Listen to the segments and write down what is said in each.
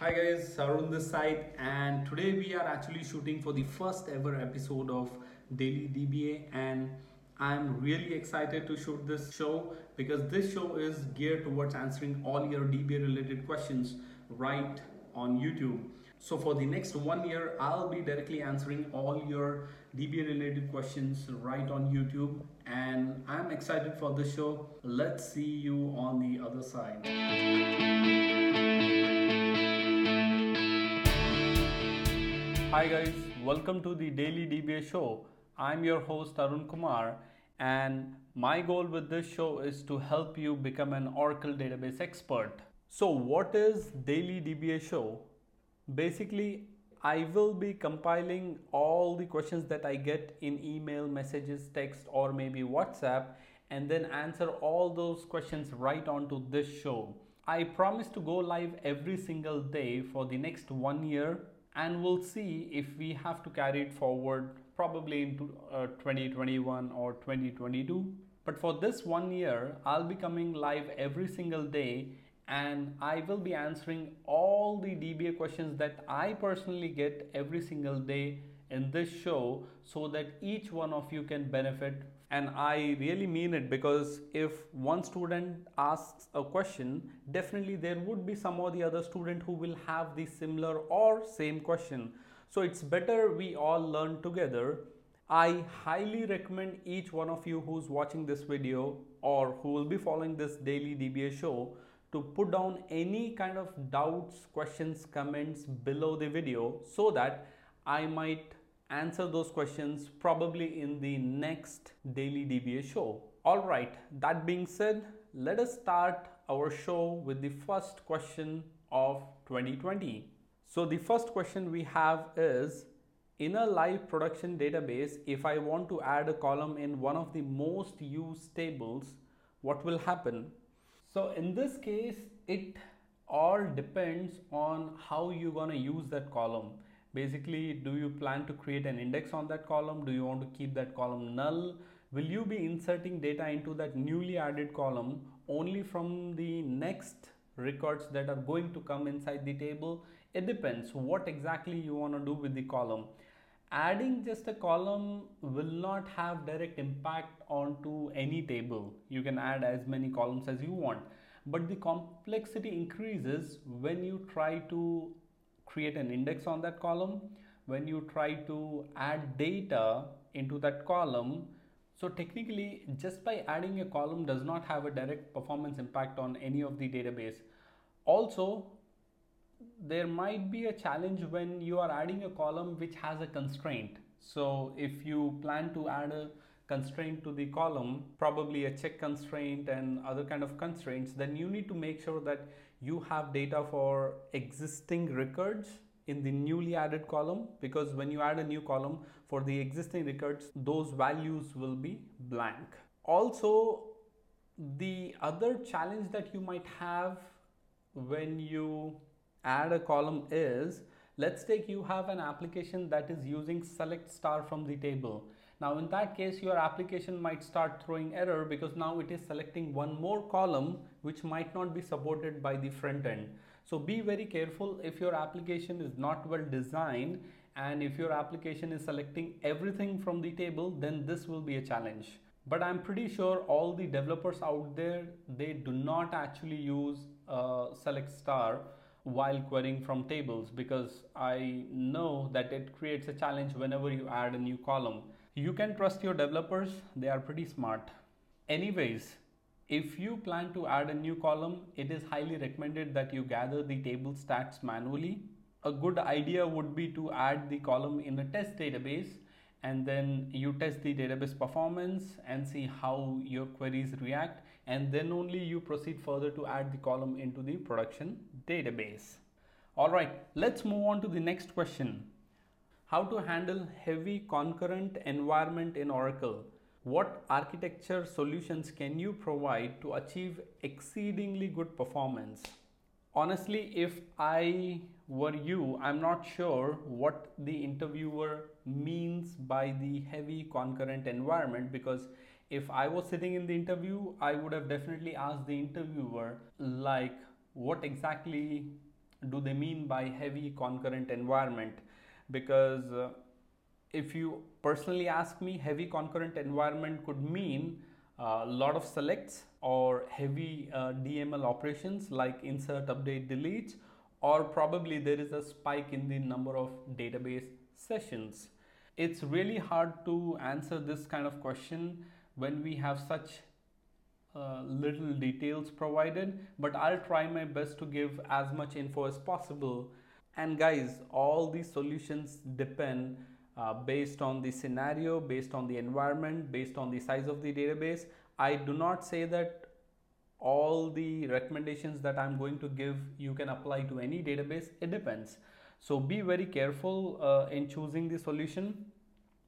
Hi guys, Arun this side, and today we are actually shooting for the first ever episode of Daily DBA, and I'm really excited to shoot this show because this show is geared towards answering all your DBA related questions right on YouTube. So for the next one year, I'll be directly answering all your DBA related questions right on YouTube, and I'm excited for this show. Let's see you on the other side. Hi guys, welcome to the Daily DBA show. I'm your host Arun Kumar and my goal with this show is to help you become an Oracle database expert. So what is Daily DBA show? Basically, I will be compiling all the questions that I get in email, messages, text or maybe WhatsApp and then answer all those questions right onto this show. I promise to go live every single day for the next one year and we'll see if we have to carry it forward probably into uh, 2021 or 2022 but for this one year i'll be coming live every single day and i will be answering all the dba questions that i personally get every single day in this show so that each one of you can benefit and i really mean it because if one student asks a question definitely there would be some or the other student who will have the similar or same question. So it's better we all learn together. I highly recommend each one of you who's watching this video or who will be following this daily dba show to put down any kind of doubts questions comments below the video so that i might answer those questions probably in the next daily DBA show. All right, that being said, let us start our show with the first question of 2020. So the first question we have is in a live production database, if I want to add a column in one of the most used tables, what will happen? So in this case, it all depends on how you're gonna use that column basically do you plan to create an index on that column? Do you want to keep that column null? Will you be inserting data into that newly added column only from the next records that are going to come inside the table? It depends what exactly you want to do with the column. Adding just a column will not have direct impact onto any table. You can add as many columns as you want. But the complexity increases when you try to create an index on that column. When you try to add data into that column so technically just by adding a column does not have a direct performance impact on any of the database. Also there might be a challenge when you are adding a column which has a constraint. So if you plan to add a constraint to the column probably a check constraint and other kind of constraints then you need to make sure that you have data for existing records in the newly added column because when you add a new column for the existing records those values will be blank. Also the other challenge that you might have when you add a column is let's take you have an application that is using select star from the table. Now in that case your application might start throwing error because now it is selecting one more column which might not be supported by the front end. So be very careful if your application is not well designed and if your application is selecting everything from the table then this will be a challenge. But I'm pretty sure all the developers out there they do not actually use uh, select star while querying from tables because I know that it creates a challenge whenever you add a new column. You can trust your developers, they are pretty smart. Anyways, if you plan to add a new column, it is highly recommended that you gather the table stats manually. A good idea would be to add the column in a test database and then you test the database performance and see how your queries react and then only you proceed further to add the column into the production database. All right, let's move on to the next question. How to handle heavy concurrent environment in Oracle. What architecture solutions can you provide to achieve exceedingly good performance? Honestly, if I were you, I'm not sure what the interviewer means by the heavy concurrent environment because if I was sitting in the interview, I would have definitely asked the interviewer, like, what exactly do they mean by heavy concurrent environment because uh, if you personally ask me heavy concurrent environment could mean a uh, lot of selects or heavy uh, DML operations like insert update delete or probably there is a spike in the number of database sessions. It's really hard to answer this kind of question when we have such uh, little details provided but I'll try my best to give as much info as possible. And guys all these solutions depend uh, based on the scenario based on the environment based on the size of the database. I do not say that all the recommendations that I'm going to give you can apply to any database. It depends. So be very careful uh, in choosing the solution.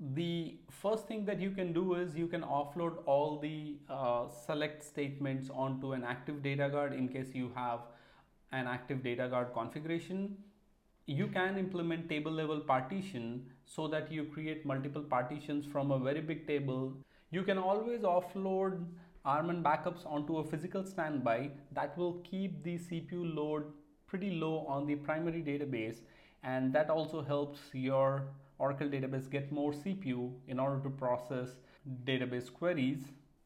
The first thing that you can do is you can offload all the uh, select statements onto an active data guard in case you have an active data guard configuration you can implement table level partition so that you create multiple partitions from a very big table you can always offload RMAN backups onto a physical standby that will keep the CPU load pretty low on the primary database and that also helps your Oracle database get more CPU in order to process database queries.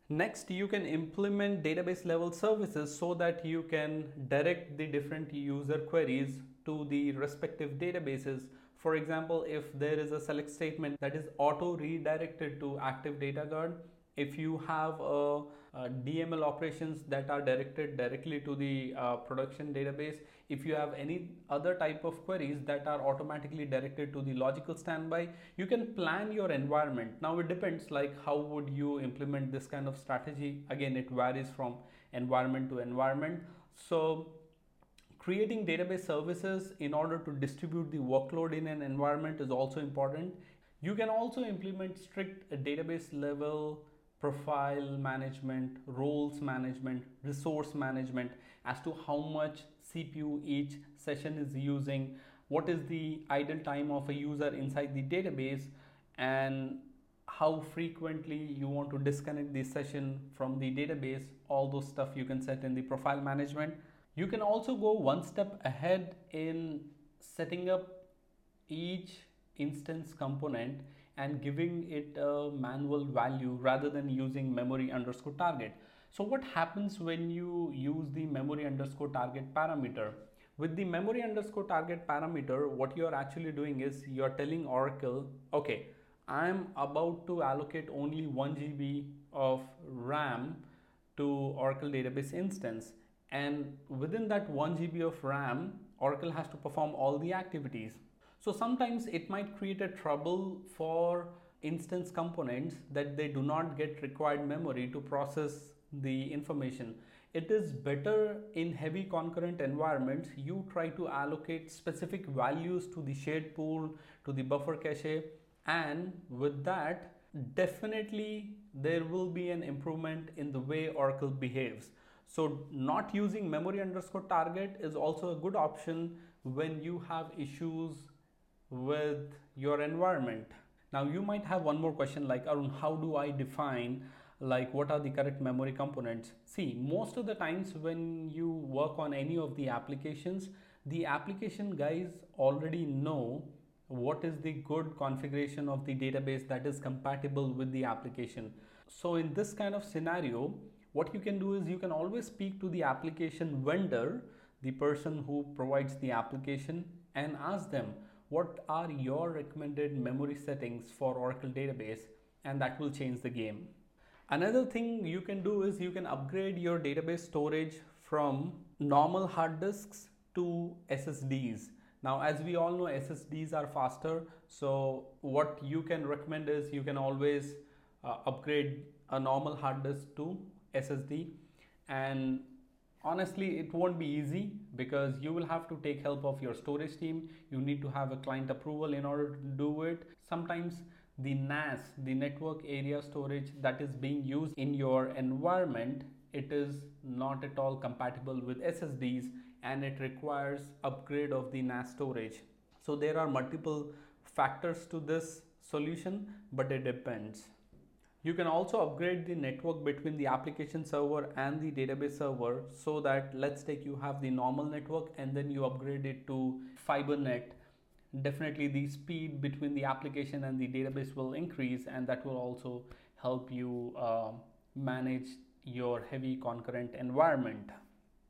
Next, you can implement database level services so that you can direct the different user queries to the respective databases. For example, if there is a select statement that is auto redirected to active data guard, if you have a, a DML operations that are directed directly to the uh, production database, if you have any other type of queries that are automatically directed to the logical standby, you can plan your environment. Now it depends like how would you implement this kind of strategy. Again, it varies from environment to environment. So creating database services in order to distribute the workload in an environment is also important. You can also implement strict database level profile management, roles management, resource management as to how much CPU each session is using, what is the idle time of a user inside the database, and how frequently you want to disconnect the session from the database. All those stuff you can set in the profile management. You can also go one step ahead in setting up each instance component and giving it a manual value rather than using memory underscore target. So what happens when you use the memory underscore target parameter? With the memory underscore target parameter, what you're actually doing is you're telling Oracle, okay, I'm about to allocate only 1 GB of RAM to Oracle database instance. And within that 1 GB of RAM, Oracle has to perform all the activities. So sometimes it might create a trouble for instance components that they do not get required memory to process the information. It is better in heavy concurrent environments, you try to allocate specific values to the shared pool, to the buffer cache, and with that, definitely there will be an improvement in the way Oracle behaves. So not using memory underscore target is also a good option when you have issues with your environment. Now you might have one more question like Arun, how do I define like what are the correct memory components? See, most of the times when you work on any of the applications, the application guys already know what is the good configuration of the database that is compatible with the application. So in this kind of scenario, what you can do is you can always speak to the application vendor, the person who provides the application and ask them what are your recommended memory settings for Oracle database and that will change the game. Another thing you can do is you can upgrade your database storage from normal hard disks to SSDs. Now, as we all know, SSDs are faster. So what you can recommend is you can always uh, upgrade a normal hard disk to SSD and honestly it won't be easy because you will have to take help of your storage team. You need to have a client approval in order to do it. Sometimes the NAS the network area storage that is being used in your environment it is not at all compatible with SSDs and it requires upgrade of the NAS storage. So there are multiple factors to this solution but it depends You can also upgrade the network between the application server and the database server so that let's take you have the normal network and then you upgrade it to FiberNet. Definitely the speed between the application and the database will increase and that will also help you uh, manage your heavy concurrent environment.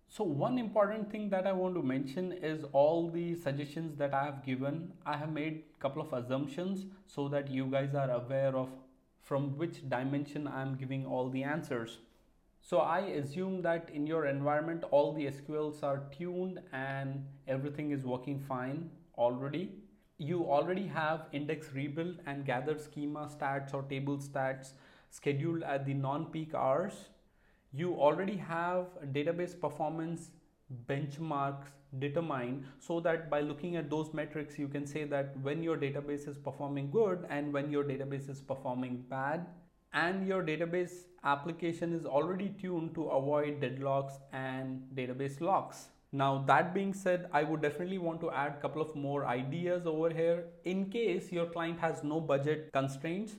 So one important thing that I want to mention is all the suggestions that I have given. I have made a couple of assumptions so that you guys are aware of from which dimension I'm giving all the answers. So I assume that in your environment, all the SQLs are tuned and everything is working fine already. You already have index rebuild and gather schema stats or table stats scheduled at the non-peak hours. You already have database performance benchmarks determined so that by looking at those metrics you can say that when your database is performing good and when your database is performing bad and your database application is already tuned to avoid deadlocks and database locks. Now that being said i would definitely want to add a couple of more ideas over here. In case your client has no budget constraints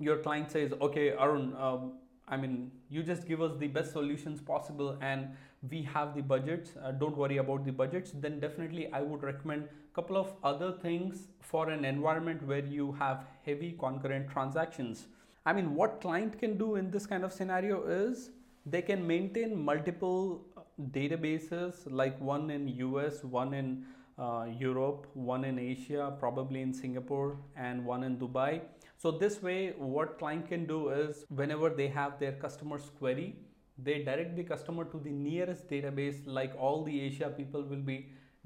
your client says okay arun um, i mean you just give us the best solutions possible and we have the budgets uh, don't worry about the budgets then definitely i would recommend a couple of other things for an environment where you have heavy concurrent transactions. I mean what client can do in this kind of scenario is they can maintain multiple uh, databases like one in us one in uh, europe one in asia probably in singapore and one in dubai. So this way what client can do is whenever they have their customers query they direct the customer to the nearest database like all the asia people will be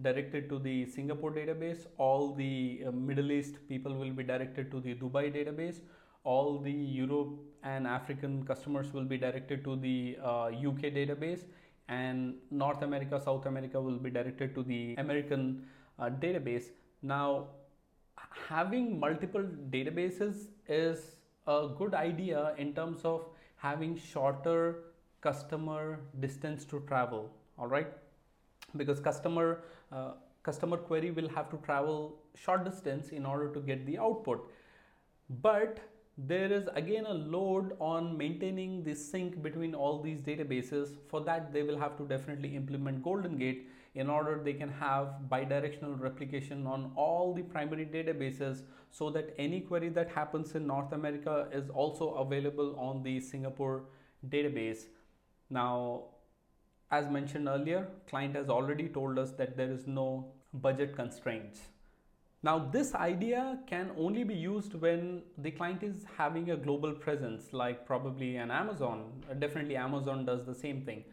directed to the singapore database all the uh, middle east people will be directed to the dubai database all the europe and african customers will be directed to the uh, uk database and north america south america will be directed to the american uh, database. Now having multiple databases is a good idea in terms of having shorter customer distance to travel all right? Because customer uh, customer query will have to travel short distance in order to get the output. But there is again a load on maintaining the sync between all these databases. For that they will have to definitely implement GoldenGate in order they can have bidirectional replication on all the primary databases so that any query that happens in north america is also available on the singapore database now, as mentioned earlier, client has already told us that there is no budget constraints. Now, this idea can only be used when the client is having a global presence, like probably an Amazon. Definitely, Amazon does the same thing.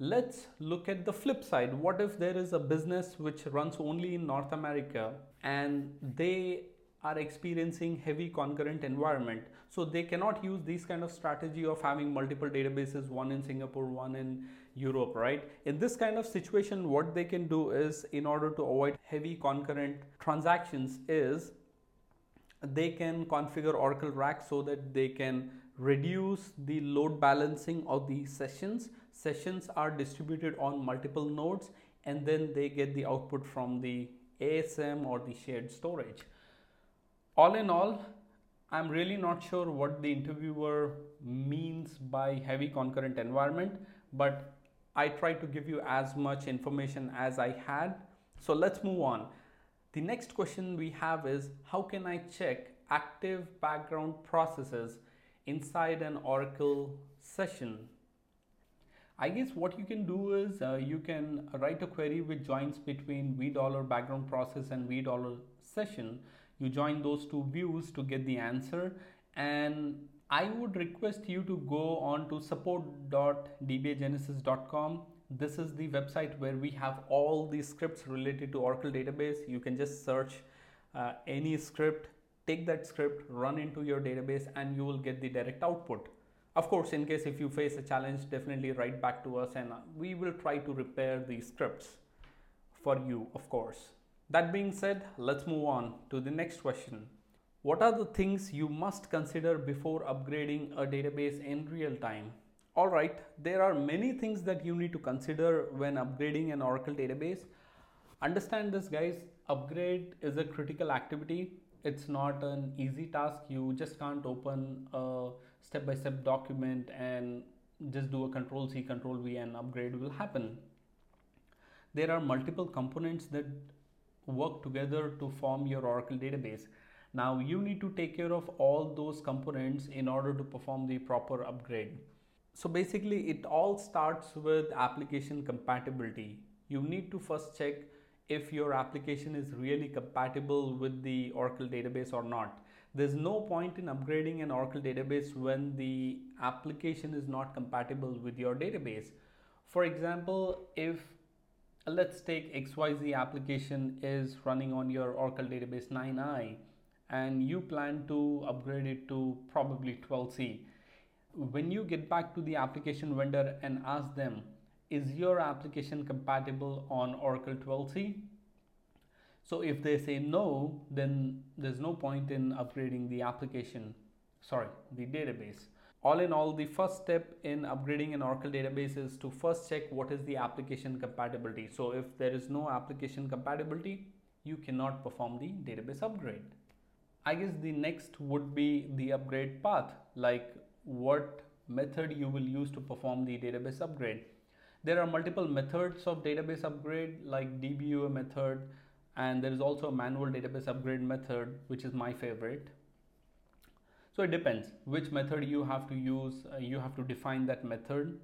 Let's look at the flip side. What if there is a business which runs only in North America and they are experiencing heavy concurrent environment. So they cannot use this kind of strategy of having multiple databases one in singapore one in europe right? In this kind of situation what they can do is in order to avoid heavy concurrent transactions is they can configure oracle RAC so that they can reduce the load balancing of the sessions. Sessions are distributed on multiple nodes and then they get the output from the asm or the shared storage all in all, I'm really not sure what the interviewer means by heavy concurrent environment, but I tried to give you as much information as I had. So let's move on. The next question we have is how can I check active background processes inside an Oracle session? I guess what you can do is uh, you can write a query which joins between background process and vdollar session you join those two views to get the answer and I would request you to go on to support.dbagenesis.com. This is the website where we have all the scripts related to Oracle database. You can just search uh, any script, take that script, run into your database, and you will get the direct output. Of course, in case if you face a challenge, definitely write back to us and we will try to repair the scripts for you, of course. That being said, let's move on to the next question. What are the things you must consider before upgrading a database in real time? Alright, there are many things that you need to consider when upgrading an Oracle database. Understand this guys, upgrade is a critical activity it's not an easy task. You just can't open a step by step document and just do a control C, control V, and upgrade will happen. There are multiple components that work together to form your Oracle database. Now you need to take care of all those components in order to perform the proper upgrade. So basically it all starts with application compatibility. You need to first check if your application is really compatible with the Oracle database or not. There's no point in upgrading an Oracle database when the application is not compatible with your database. For example, if let's take XYZ application is running on your Oracle database 9i and you plan to upgrade it to probably 12c. When you get back to the application vendor and ask them, is your application compatible on Oracle 12c? So if they say no, then there's no point in upgrading the application, sorry, the database. All in all, the first step in upgrading an Oracle database is to first check what is the application compatibility. So if there is no application compatibility, you cannot perform the database upgrade. I guess the next would be the upgrade path, like what method you will use to perform the database upgrade. There are multiple methods of database upgrade like DBUA method and there is also a manual database upgrade method which is my favorite. So it depends which method you have to use, uh, you have to define that method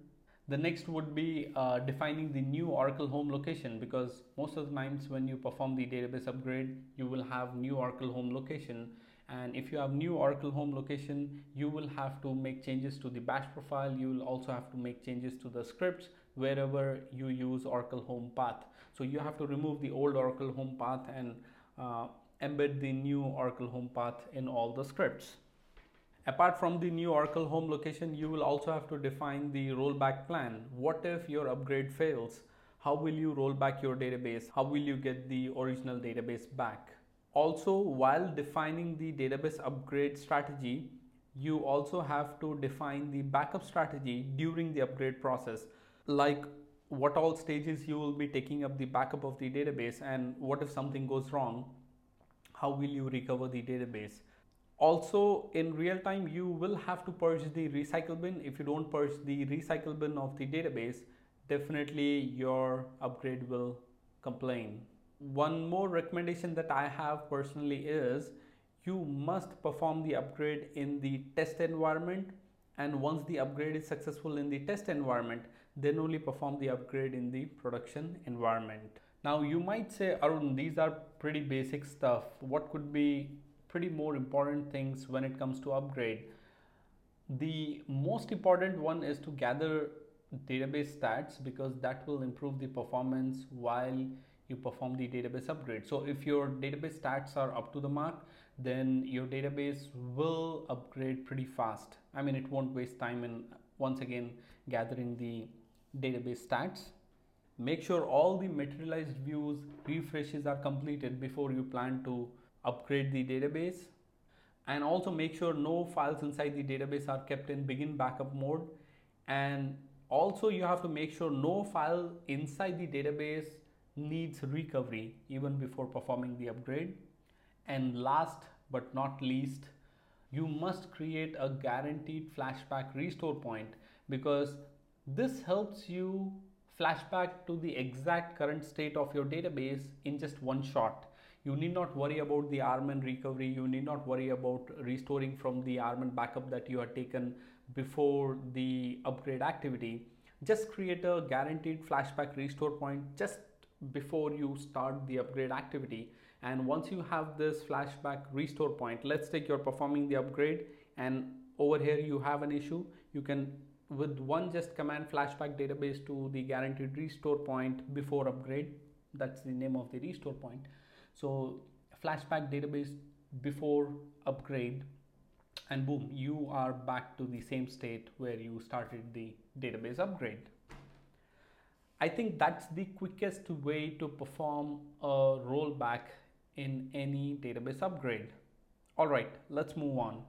the next would be uh, defining the new Oracle home location because most of the times when you perform the database upgrade, you will have new Oracle home location. And if you have new Oracle home location, you will have to make changes to the bash profile. You will also have to make changes to the scripts wherever you use Oracle home path. So you have to remove the old Oracle home path and uh, embed the new Oracle home path in all the scripts. Apart from the new Oracle home location, you will also have to define the rollback plan. What if your upgrade fails? How will you roll back your database? How will you get the original database back? Also, while defining the database upgrade strategy, you also have to define the backup strategy during the upgrade process, like what all stages you will be taking up the backup of the database and what if something goes wrong, how will you recover the database? Also in real time you will have to purge the recycle bin. If you don't purge the recycle bin of the database definitely your upgrade will complain. One more recommendation that i have personally is you must perform the upgrade in the test environment. And once the upgrade is successful in the test environment then only perform the upgrade in the production environment. Now you might say arun these are pretty basic stuff. What could be pretty more important things when it comes to upgrade. The most important one is to gather database stats because that will improve the performance while you perform the database upgrade. So if your database stats are up to the mark, then your database will upgrade pretty fast. I mean, it won't waste time in once again gathering the database stats. Make sure all the materialized views refreshes are completed before you plan to upgrade the database and also make sure no files inside the database are kept in begin backup mode. And also you have to make sure no file inside the database needs recovery even before performing the upgrade. And last but not least you must create a guaranteed flashback restore point because this helps you flashback to the exact current state of your database in just one shot you need not worry about the RMAN recovery. You need not worry about restoring from the RMAN backup that you had taken before the upgrade activity. Just create a guaranteed flashback restore point just before you start the upgrade activity. And once you have this flashback restore point, let's take you're performing the upgrade and over here you have an issue. You can with one just command flashback database to the guaranteed restore point before upgrade. That's the name of the restore point so flashback database before upgrade and boom you are back to the same state where you started the database upgrade I think that's the quickest way to perform a rollback in any database upgrade. All right, let's move on.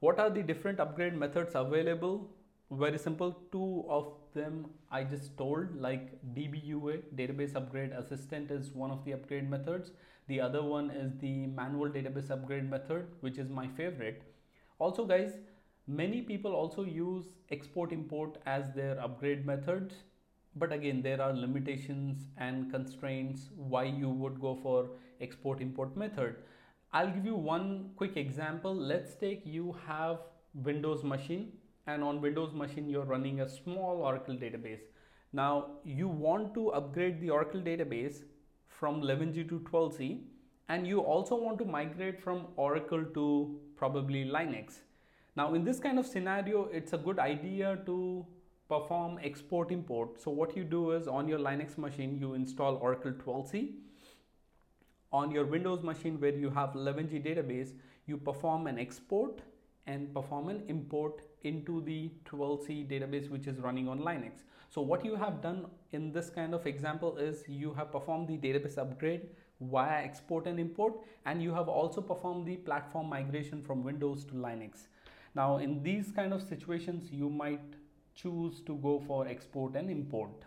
What are the different upgrade methods available? Very simple, two of them I just told like DBUA database upgrade assistant is one of the upgrade methods. The other one is the manual database upgrade method which is my favorite. Also guys many people also use export import as their upgrade method but again there are limitations and constraints why you would go for export import method. I'll give you one quick example. Let's take you have Windows machine and on Windows machine you're running a small Oracle database. Now you want to upgrade the Oracle database from 11g to 12c and you also want to migrate from Oracle to probably Linux. Now in this kind of scenario it's a good idea to perform export import. So what you do is on your Linux machine you install Oracle 12c. On your Windows machine where you have 11g database you perform an export and perform an import into the 12c database which is running on Linux. So what you have done in this kind of example is you have performed the database upgrade via export and import and you have also performed the platform migration from Windows to Linux. Now in these kind of situations you might choose to go for export and import.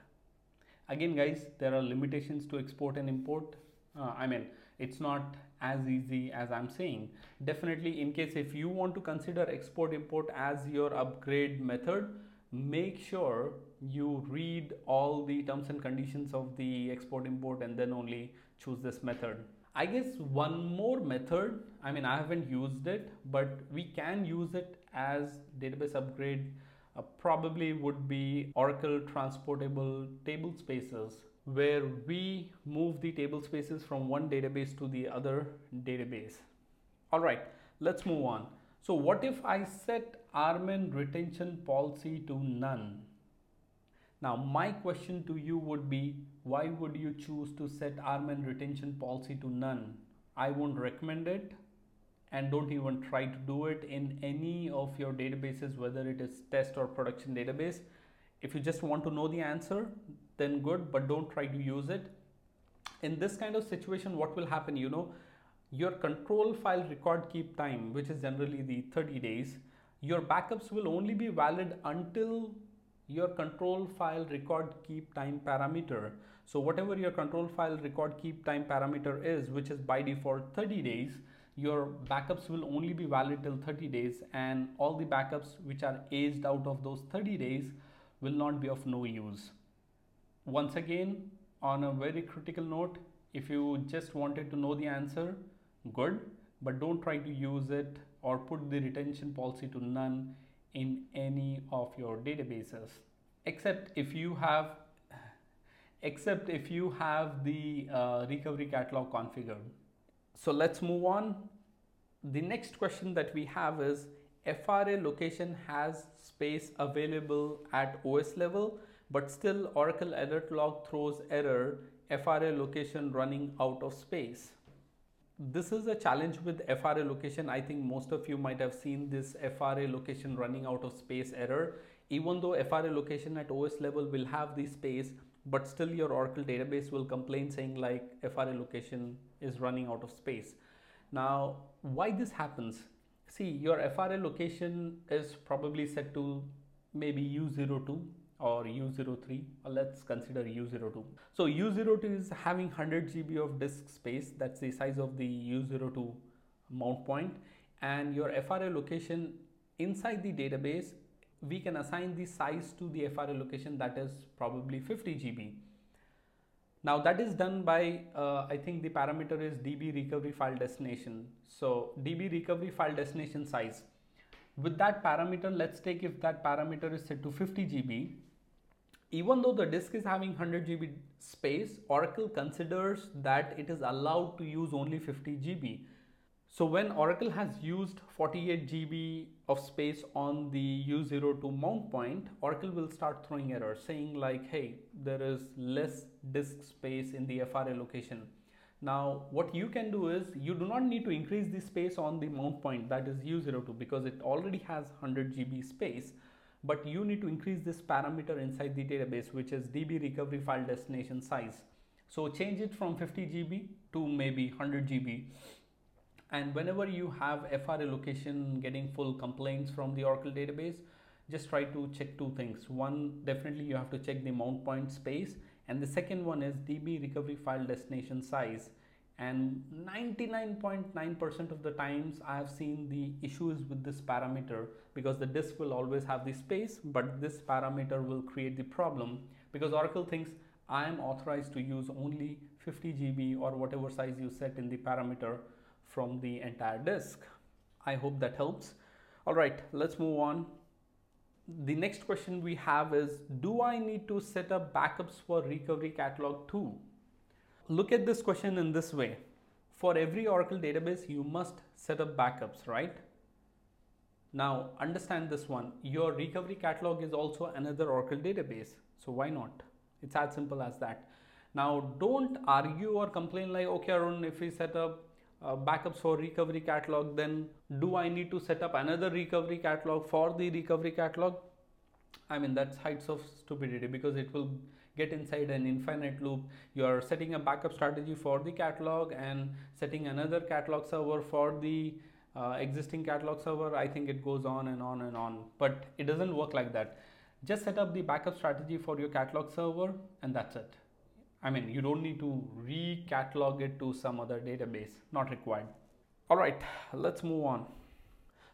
Again guys there are limitations to export and import. Uh, I mean it's not as easy as I'm saying. Definitely in case if you want to consider export import as your upgrade method, make sure you read all the terms and conditions of the export import and then only choose this method. I guess one more method, I mean I haven't used it, but we can use it as database upgrade uh, probably would be Oracle transportable table spaces where we move the table spaces from one database to the other database. All right, let's move on. So what if I set RMAN retention policy to none? Now my question to you would be, why would you choose to set RMAN retention policy to none? I won't recommend it and don't even try to do it in any of your databases, whether it is test or production database. If you just want to know the answer, then good, but don't try to use it. In this kind of situation, what will happen? You know, your control file record keep time, which is generally the 30 days, your backups will only be valid until your control file record keep time parameter. So whatever your control file record keep time parameter is, which is by default 30 days, your backups will only be valid till 30 days and all the backups which are aged out of those 30 days will not be of no use. Once again, on a very critical note, if you just wanted to know the answer, good, but don't try to use it or put the retention policy to none in any of your databases. Except if you have except if you have the uh, recovery catalog configured. So let's move on. The next question that we have is FRA location has space available at OS level but still Oracle alert log throws error FRA location running out of space. This is a challenge with FRA location. I think most of you might have seen this FRA location running out of space error. Even though FRA location at OS level will have the space, but still your Oracle database will complain saying like FRA location is running out of space. Now, why this happens? See, your FRA location is probably set to maybe U02 or U03 or let's consider U02. So U02 is having 100 GB of disk space that's the size of the U02 mount point and your FRA location inside the database we can assign the size to the FRA location that is probably 50 GB. Now that is done by, uh, I think the parameter is DB recovery file destination. So DB recovery file destination size. With that parameter, let's take if that parameter is set to 50 GB, even though the disk is having 100 GB space, Oracle considers that it is allowed to use only 50 GB. So when Oracle has used 48 GB of space on the U02 mount point, Oracle will start throwing errors saying like, hey, there is less disk space in the FRA location. Now, what you can do is you do not need to increase the space on the mount point that is U02 because it already has 100 GB space but you need to increase this parameter inside the database which is db recovery file destination size so change it from 50 GB to maybe 100 GB and whenever you have FRA location getting full complaints from the Oracle database just try to check two things. One, definitely you have to check the mount point space, and the second one is DB recovery file destination size. And 99.9% of the times I have seen the issues with this parameter because the disk will always have the space, but this parameter will create the problem because Oracle thinks I am authorized to use only 50 GB or whatever size you set in the parameter from the entire disk. I hope that helps. All right, let's move on the next question we have is do I need to set up backups for recovery catalog too? Look at this question in this way. For every Oracle database, you must set up backups, right? Now, understand this one. Your recovery catalog is also another Oracle database. So why not? It's as simple as that. Now, don't argue or complain like, okay, Arun, if we set up uh, backups for recovery catalog then do I need to set up another recovery catalog for the recovery catalog I mean that's heights of stupidity because it will get inside an infinite loop. You're setting a backup strategy for the catalog and setting another catalog server for the uh, existing catalog server. I think it goes on and on and on but it doesn't work like that. Just set up the backup strategy for your catalog server and that's it. I mean, you don't need to recatalog it to some other database, not required. All right, let's move on.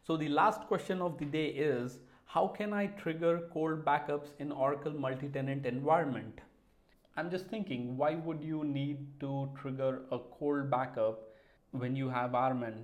So the last question of the day is, how can I trigger cold backups in Oracle multi-tenant environment? I'm just thinking, why would you need to trigger a cold backup when you have RMAN?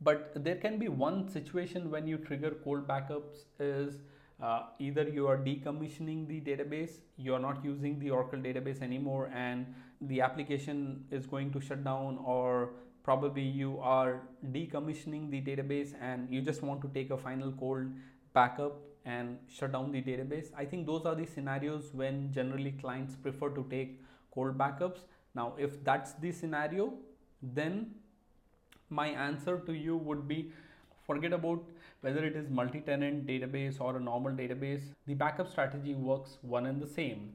But there can be one situation when you trigger cold backups is uh, either you are decommissioning the database, you are not using the Oracle database anymore, and the application is going to shut down, or probably you are decommissioning the database and you just want to take a final cold backup and shut down the database. I think those are the scenarios when generally clients prefer to take cold backups. Now, if that's the scenario, then my answer to you would be forget about whether it is multi-tenant database or a normal database, the backup strategy works one and the same.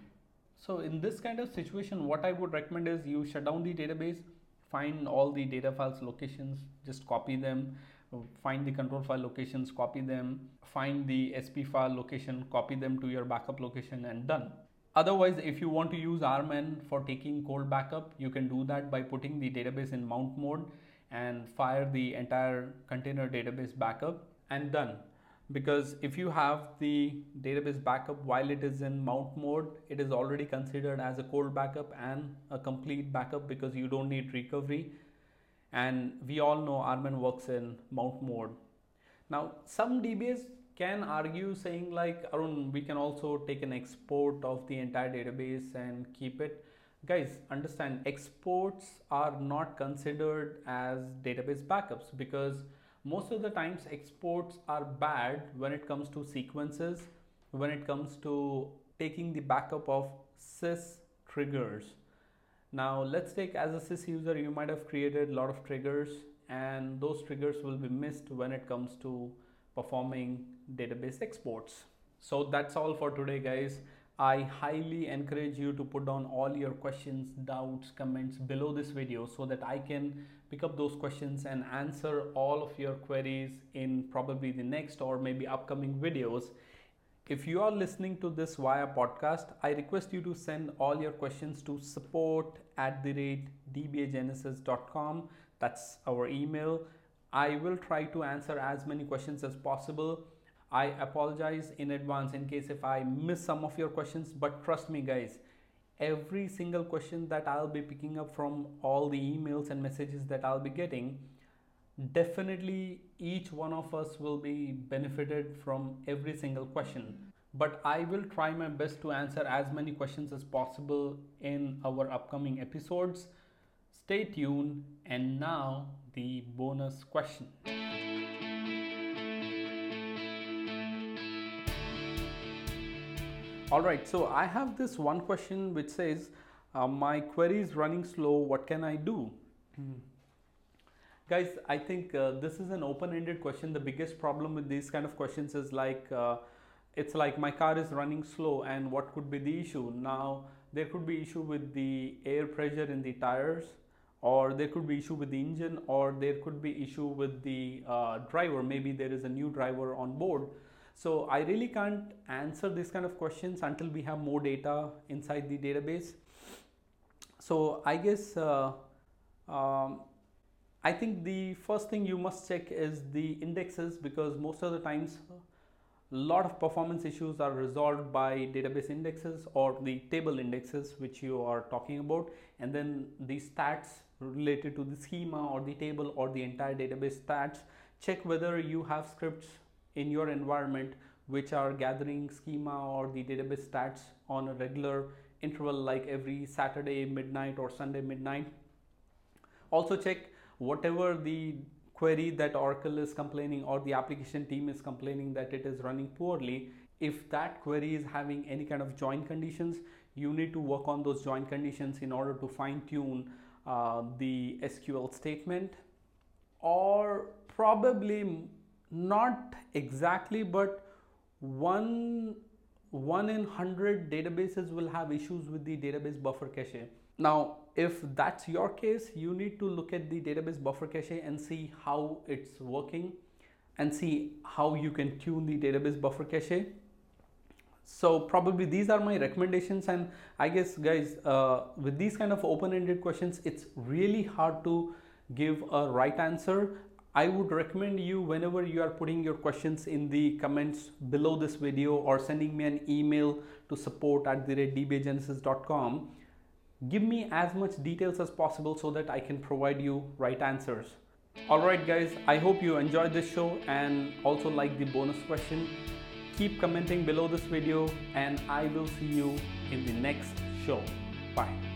So in this kind of situation, what I would recommend is you shut down the database, find all the data files locations, just copy them, find the control file locations, copy them, find the SP file location, copy them to your backup location and done. Otherwise, if you want to use RMAN for taking cold backup, you can do that by putting the database in mount mode and fire the entire container database backup and done because if you have the database backup while it is in mount mode it is already considered as a cold backup and a complete backup because you don't need recovery and we all know RMAN works in mount mode. Now some DBAs can argue saying like Arun we can also take an export of the entire database and keep it. Guys understand exports are not considered as database backups because most of the times exports are bad when it comes to sequences when it comes to taking the backup of sys triggers now let's take as a sys user you might have created a lot of triggers and those triggers will be missed when it comes to performing database exports so that's all for today guys I highly encourage you to put down all your questions, doubts, comments below this video so that I can pick up those questions and answer all of your queries in probably the next or maybe upcoming videos. If you are listening to this via podcast, I request you to send all your questions to support at the rate dbagenesis.com. That's our email. I will try to answer as many questions as possible I apologize in advance in case if I miss some of your questions, but trust me, guys, every single question that I'll be picking up from all the emails and messages that I'll be getting, definitely each one of us will be benefited from every single question. But I will try my best to answer as many questions as possible in our upcoming episodes. Stay tuned, and now the bonus question. all right so i have this one question which says uh, my query is running slow what can i do mm. Guys i think uh, this is an open-ended question. The biggest problem with these kind of questions is like uh, it's like my car is running slow and what could be the issue? Now there could be issue with the air pressure in the tires or there could be issue with the engine or there could be issue with the uh, driver. Maybe there is a new driver on board. So I really can't answer these kind of questions until we have more data inside the database. So I guess uh, um, I think the first thing you must check is the indexes because most of the times a lot of performance issues are resolved by database indexes or the table indexes which you are talking about and then the stats related to the schema or the table or the entire database stats. Check whether you have scripts in your environment which are gathering schema or the database stats on a regular interval like every Saturday midnight or Sunday midnight. Also check whatever the query that Oracle is complaining or the application team is complaining that it is running poorly, if that query is having any kind of join conditions, you need to work on those join conditions in order to fine tune uh, the SQL statement. Or probably not exactly but one one in 100 databases will have issues with the database buffer cache now, if that's your case, you need to look at the database buffer cache and see how it's working and see how you can tune the database buffer cache. So probably these are my recommendations and I guess guys, uh, with these kind of open-ended questions, it's really hard to give a right answer. I would recommend you whenever you are putting your questions in the comments below this video or sending me an email to support at the give me as much details as possible so that I can provide you right answers. Alright guys, I hope you enjoyed this show and also like the bonus question. Keep commenting below this video and I will see you in the next show. Bye.